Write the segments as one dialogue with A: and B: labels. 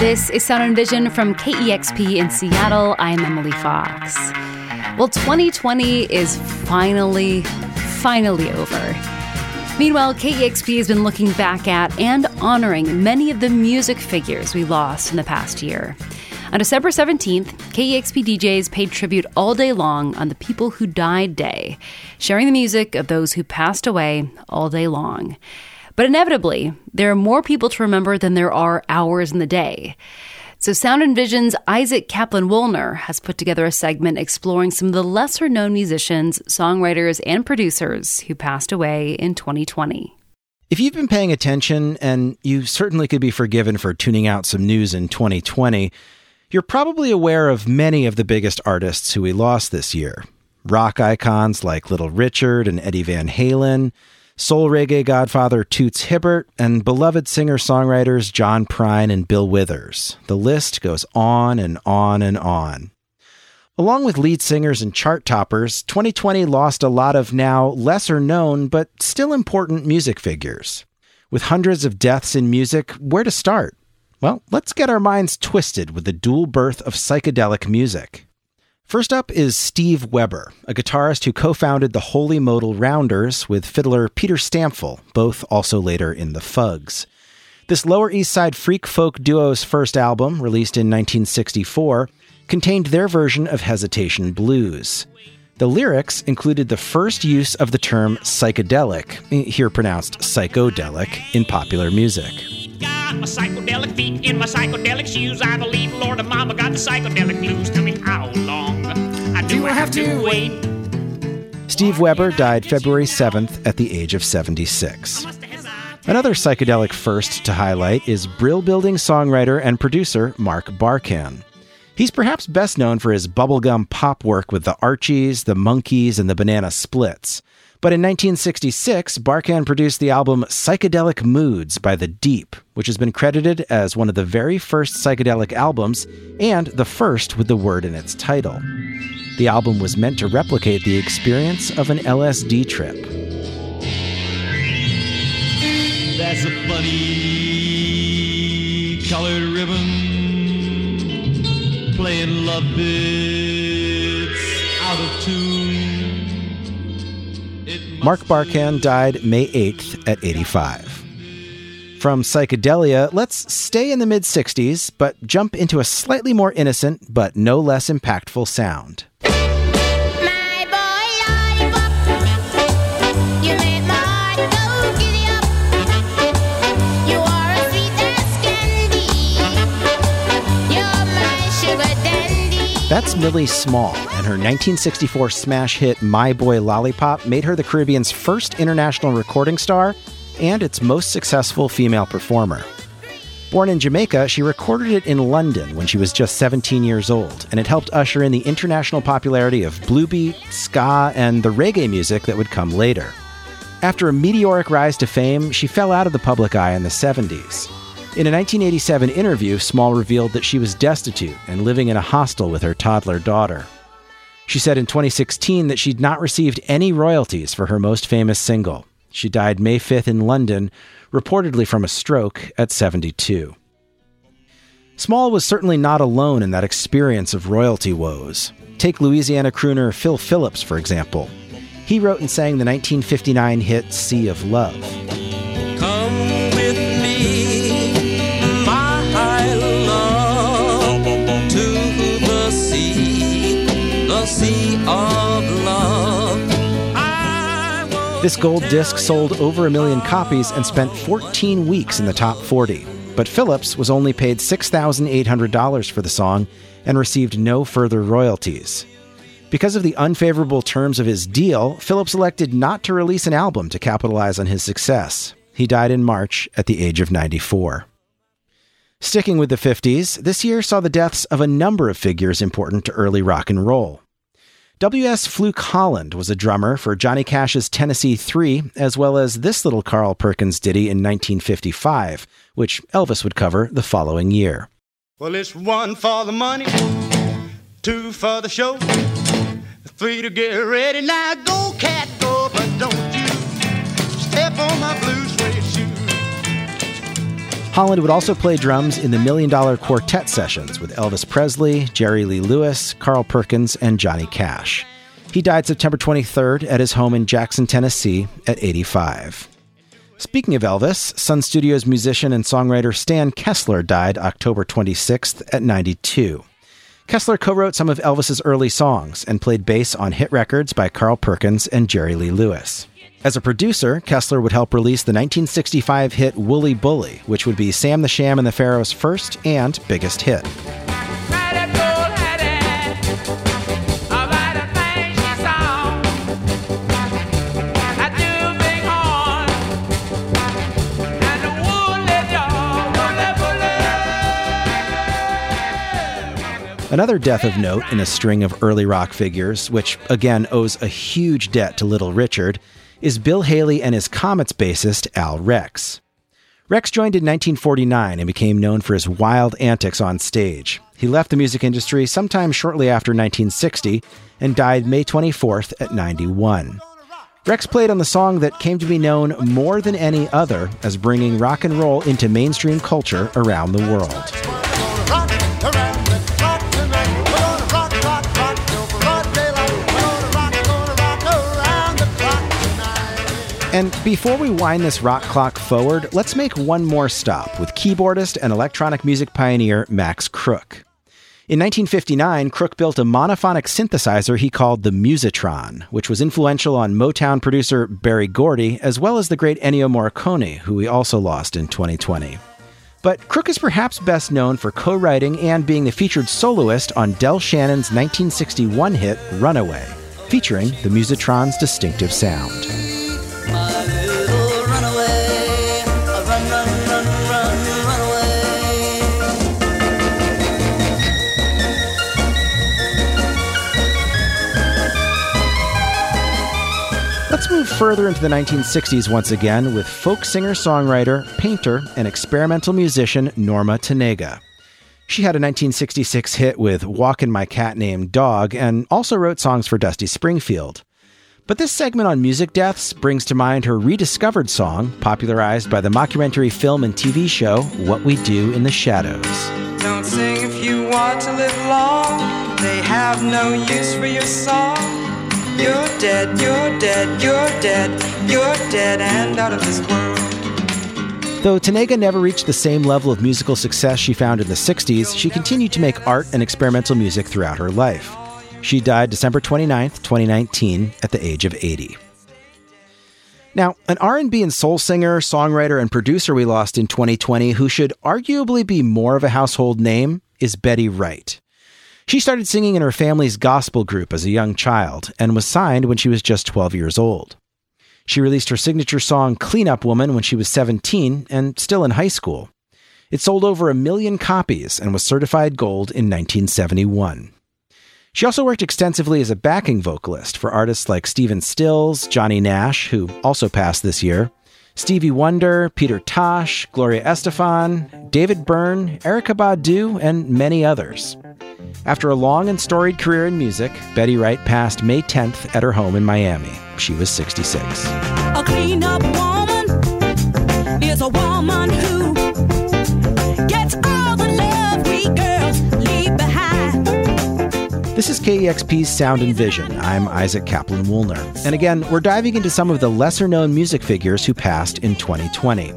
A: This is Sound and Vision from KEXP in Seattle. I'm Emily Fox. Well, 2020 is finally, finally over. Meanwhile, KEXP has been looking back at and honoring many of the music figures we lost in the past year. On December 17th, KEXP DJs paid tribute all day long on the People Who Died Day, sharing the music of those who passed away all day long. But inevitably, there are more people to remember than there are hours in the day. So, Sound and Vision's Isaac Kaplan Woolner has put together a segment exploring some of the lesser known musicians, songwriters, and producers who passed away in 2020.
B: If you've been paying attention, and you certainly could be forgiven for tuning out some news in 2020, you're probably aware of many of the biggest artists who we lost this year. Rock icons like Little Richard and Eddie Van Halen, soul reggae godfather Toots Hibbert, and beloved singer songwriters John Prine and Bill Withers. The list goes on and on and on. Along with lead singers and chart toppers, 2020 lost a lot of now lesser known but still important music figures. With hundreds of deaths in music, where to start? Well, let's get our minds twisted with the dual birth of psychedelic music. First up is Steve Weber, a guitarist who co founded the Holy Modal Rounders with fiddler Peter Stampfel, both also later in the Fugs. This Lower East Side freak folk duo's first album, released in 1964, contained their version of Hesitation Blues. The lyrics included the first use of the term psychedelic, here pronounced psychodelic, in popular music
C: my psychedelic feet in my psychedelic shoes. I believe Lord and Mama got the psychedelic blues. Have to wait?
B: Steve Weber died February 7th at the age of 76. Another psychedelic first to highlight is Brill Building songwriter and producer Mark Barkan. He's perhaps best known for his bubblegum pop work with the Archies, the Monkees, and the Banana Splits. But in 1966, Barkan produced the album Psychedelic Moods by The Deep, which has been credited as one of the very first psychedelic albums and the first with the word in its title. The album was meant to replicate the experience of an LSD trip.
D: That's a funny colored ribbon playing love bits
B: Mark Barkan died May 8th at 85. From psychedelia, let's stay in the mid 60s, but jump into a slightly more innocent but no less impactful sound. That's Millie Small, and her 1964 smash hit My Boy Lollipop made her the Caribbean's first international recording star and its most successful female performer. Born in Jamaica, she recorded it in London when she was just 17 years old, and it helped usher in the international popularity of bluebeat, ska, and the reggae music that would come later. After a meteoric rise to fame, she fell out of the public eye in the 70s. In a 1987 interview, Small revealed that she was destitute and living in a hostel with her toddler daughter. She said in 2016 that she'd not received any royalties for her most famous single. She died May 5th in London, reportedly from a stroke at 72. Small was certainly not alone in that experience of royalty woes. Take Louisiana crooner Phil Phillips, for example. He wrote and sang the 1959 hit Sea of Love. This gold disc sold over a million copies and spent 14 weeks in the top 40. But Phillips was only paid $6,800 for the song and received no further royalties. Because of the unfavorable terms of his deal, Phillips elected not to release an album to capitalize on his success. He died in March at the age of 94. Sticking with the 50s, this year saw the deaths of a number of figures important to early rock and roll. W.S. Fluke Holland was a drummer for Johnny Cash's Tennessee 3, as well as this little Carl Perkins ditty in 1955, which Elvis would cover the following year.
E: Well, it's one for the money, two for the show, three to get ready. Now go, cat, go, but don't you step on my blue suede shoe.
B: Holland would also play drums in the Million Dollar Quartet sessions with Elvis Presley, Jerry Lee Lewis, Carl Perkins, and Johnny Cash. He died September 23rd at his home in Jackson, Tennessee, at 85. Speaking of Elvis, Sun Studios musician and songwriter Stan Kessler died October 26th at 92. Kessler co wrote some of Elvis's early songs and played bass on hit records by Carl Perkins and Jerry Lee Lewis. As a producer, Kessler would help release the 1965 hit Wooly Bully, which would be Sam the Sham and the Pharaoh's first and biggest hit. Another death of note in a string of early rock figures, which again owes a huge debt to Little Richard, is Bill Haley and his Comets bassist Al Rex. Rex joined in 1949 and became known for his wild antics on stage. He left the music industry sometime shortly after 1960 and died May 24th at 91. Rex played on the song that came to be known more than any other as bringing rock and roll into mainstream culture around the world. And before we wind this rock clock forward, let's make one more stop with keyboardist and electronic music pioneer Max Crook. In 1959, Crook built a monophonic synthesizer he called the Musitron, which was influential on Motown producer Berry Gordy, as well as the great Ennio Morricone, who we also lost in 2020. But Crook is perhaps best known for co writing and being the featured soloist on Del Shannon's 1961 hit Runaway, featuring the Musitron's distinctive sound. Let's move further into the 1960s once again with folk singer songwriter, painter, and experimental musician Norma Tanega. She had a 1966 hit with Walkin' My Cat Named Dog and also wrote songs for Dusty Springfield. But this segment on music deaths brings to mind her rediscovered song, popularized by the mockumentary film and TV show What We Do in the Shadows.
F: Don't sing if you want to live long. They have no use for your song. You're dead, you're dead, you're dead, you're dead and out of this world.
B: Though Tanega never reached the same level of musical success she found in the 60s, she continued to make art and experimental music throughout her life. She died December 29, 2019, at the age of 80. Now, an R&B and soul singer, songwriter, and producer we lost in 2020 who should arguably be more of a household name is Betty Wright. She started singing in her family's gospel group as a young child and was signed when she was just 12 years old. She released her signature song Cleanup Woman when she was 17 and still in high school. It sold over a million copies and was certified gold in 1971. She also worked extensively as a backing vocalist for artists like Stephen Stills, Johnny Nash, who also passed this year, Stevie Wonder, Peter Tosh, Gloria Estefan, David Byrne, Erykah Badu, and many others. After a long and storied career in music, Betty Wright passed May 10th at her home in Miami. She was 66. This is KEXP's Sound and Vision. I'm Isaac Kaplan Woolner. And again, we're diving into some of the lesser known music figures who passed in 2020.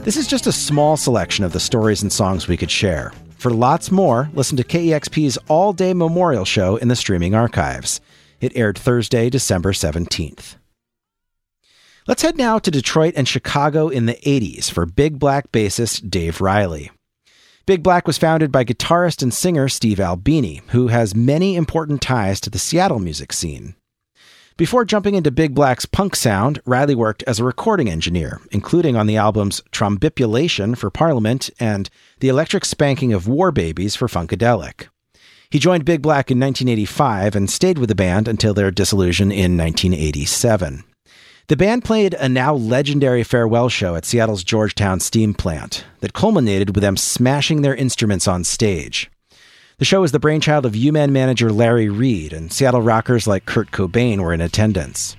B: This is just a small selection of the stories and songs we could share. For lots more, listen to KEXP's all day memorial show in the streaming archives. It aired Thursday, December 17th. Let's head now to Detroit and Chicago in the 80s for Big Black bassist Dave Riley. Big Black was founded by guitarist and singer Steve Albini, who has many important ties to the Seattle music scene. Before jumping into Big Black's punk sound, Riley worked as a recording engineer, including on the albums Trombipulation for Parliament and The Electric Spanking of War Babies for Funkadelic. He joined Big Black in 1985 and stayed with the band until their dissolution in 1987. The band played a now legendary farewell show at Seattle's Georgetown Steam Plant that culminated with them smashing their instruments on stage. The show was the brainchild of U-Men manager Larry Reed, and Seattle rockers like Kurt Cobain were in attendance.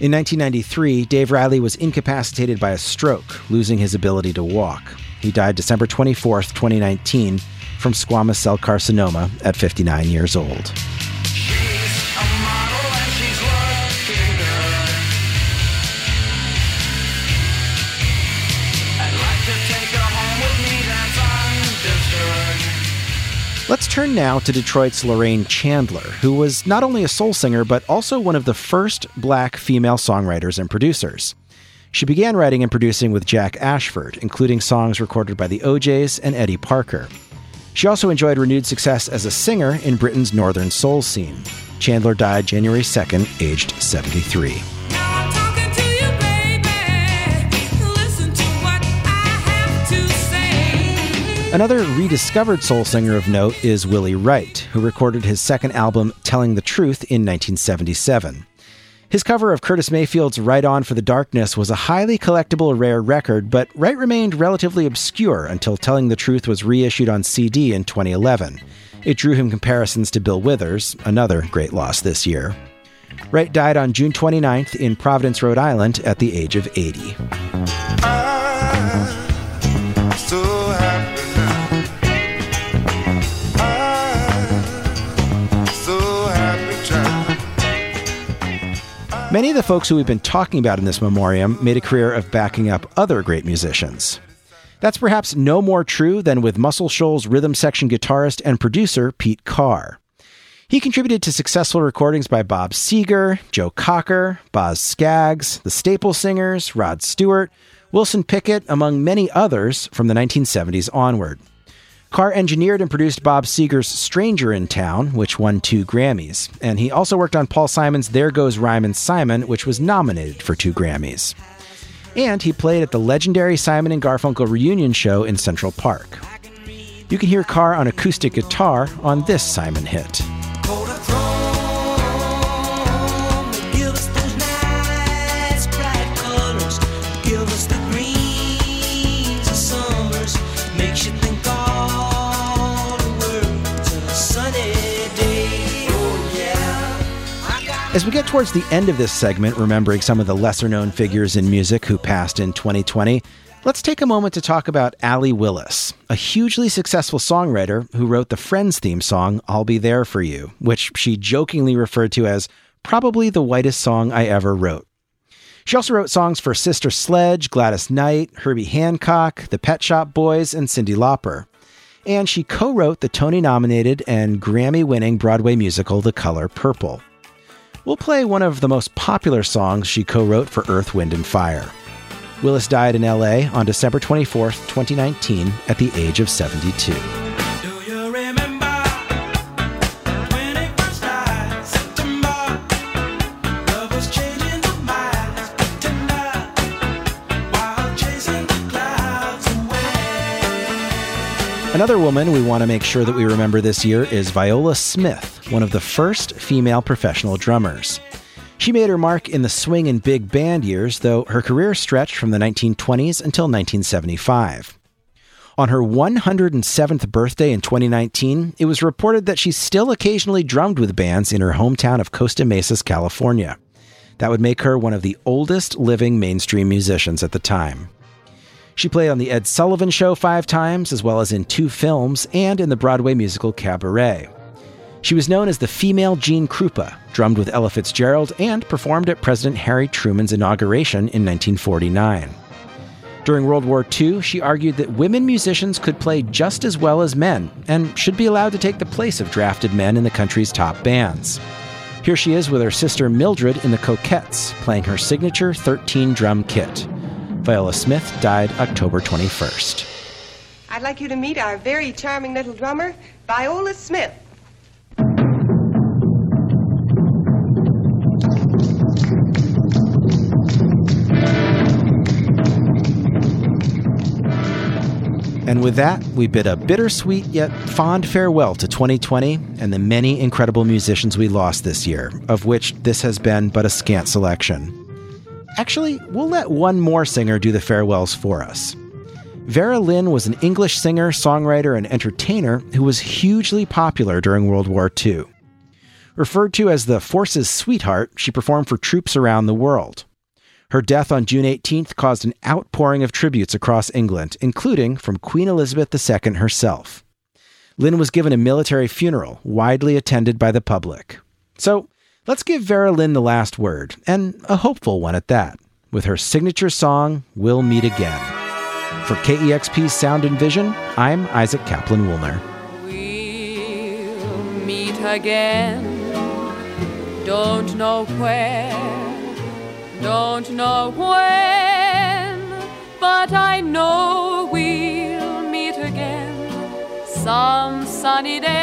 B: In 1993, Dave Riley was incapacitated by a stroke, losing his ability to walk. He died December 24, 2019, from squamous cell carcinoma at 59 years old. Turn now to Detroit's Lorraine Chandler, who was not only a soul singer, but also one of the first black female songwriters and producers. She began writing and producing with Jack Ashford, including songs recorded by the O'Jays and Eddie Parker. She also enjoyed renewed success as a singer in Britain's northern soul scene. Chandler died January 2nd, aged 73. Another rediscovered soul singer of note is Willie Wright, who recorded his second album, Telling the Truth, in 1977. His cover of Curtis Mayfield's Right On for the Darkness was a highly collectible, rare record, but Wright remained relatively obscure until Telling the Truth was reissued on CD in 2011. It drew him comparisons to Bill Withers, another great loss this year. Wright died on June 29th in Providence, Rhode Island, at the age of 80. Many of the folks who we've been talking about in this memoriam made a career of backing up other great musicians. That's perhaps no more true than with Muscle Shoals rhythm section guitarist and producer Pete Carr. He contributed to successful recordings by Bob Seger, Joe Cocker, Boz Scaggs, the Staple Singers, Rod Stewart, Wilson Pickett, among many others from the 1970s onward. Carr engineered and produced Bob Seger's Stranger in Town, which won two Grammys, and he also worked on Paul Simon's There Goes Rhymin' Simon, which was nominated for two Grammys. And he played at the legendary Simon and Garfunkel reunion show in Central Park. You can hear Carr on acoustic guitar on this Simon hit. As we get towards the end of this segment, remembering some of the lesser known figures in music who passed in 2020, let's take a moment to talk about Allee Willis, a hugely successful songwriter who wrote the Friends theme song, I'll Be There For You, which she jokingly referred to as probably the whitest song I ever wrote. She also wrote songs for Sister Sledge, Gladys Knight, Herbie Hancock, the Pet Shop Boys, and Cyndi Lauper. And she co wrote the Tony nominated and Grammy winning Broadway musical The Color Purple we'll play one of the most popular songs she co wrote for Earth, Wind, and Fire. Willis died in LA on December 24, 2019, at the age of 72. Another woman we want to make sure that we remember this year is Viola Smith, one of the first female professional drummers. She made her mark in the swing and big band years, though her career stretched from the 1920s until 1975. On her 107th birthday in 2019, it was reported that she still occasionally drummed with bands in her hometown of Costa Mesas, California. That would make her one of the oldest living mainstream musicians at the time. She played on The Ed Sullivan Show five times, as well as in two films and in the Broadway musical Cabaret. She was known as the female Gene Krupa, drummed with Ella Fitzgerald, and performed at President Harry Truman's inauguration in 1949. During World War II, she argued that women musicians could play just as well as men and should be allowed to take the place of drafted men in the country's top bands. Here she is with her sister Mildred in the Coquettes, playing her signature 13 drum kit. Viola Smith died October 21st.
G: I'd like you to meet our very charming little drummer, Viola Smith.
B: And with that, we bid a bittersweet yet fond farewell to 2020 and the many incredible musicians we lost this year, of which this has been but a scant selection. Actually, we'll let one more singer do the farewells for us. Vera Lynn was an English singer, songwriter, and entertainer who was hugely popular during World War II. Referred to as the Force's sweetheart, she performed for troops around the world. Her death on June 18th caused an outpouring of tributes across England, including from Queen Elizabeth II herself. Lynn was given a military funeral, widely attended by the public. So, let's give Vera Lynn the last word, and a hopeful one at that, with her signature song, We'll Meet Again. For KEXP's Sound and Vision, I'm Isaac Kaplan Woolner.
H: We'll meet again. Don't know where, don't know when, but I know we'll meet again some sunny day.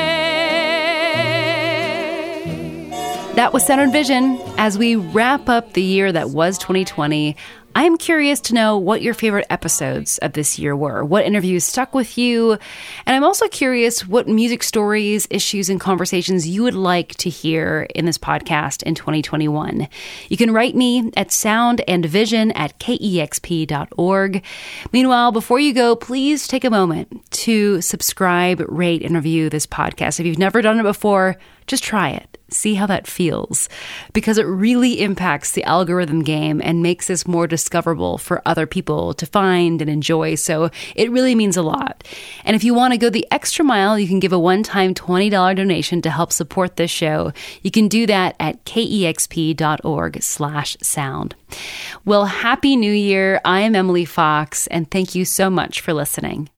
A: That was and Vision. As we wrap up the year that was 2020, I am curious to know what your favorite episodes of this year were, what interviews stuck with you, and I'm also curious what music stories, issues, and conversations you would like to hear in this podcast in 2021. You can write me at soundandvision at kexp.org. Meanwhile, before you go, please take a moment to subscribe, rate, and review this podcast. If you've never done it before, just try it. See how that feels because it really impacts the algorithm game and makes us more discoverable for other people to find and enjoy. So it really means a lot. And if you want to go the extra mile, you can give a one-time $20 donation to help support this show. You can do that at kexp.org slash sound. Well, happy new year. I am Emily Fox and thank you so much for listening.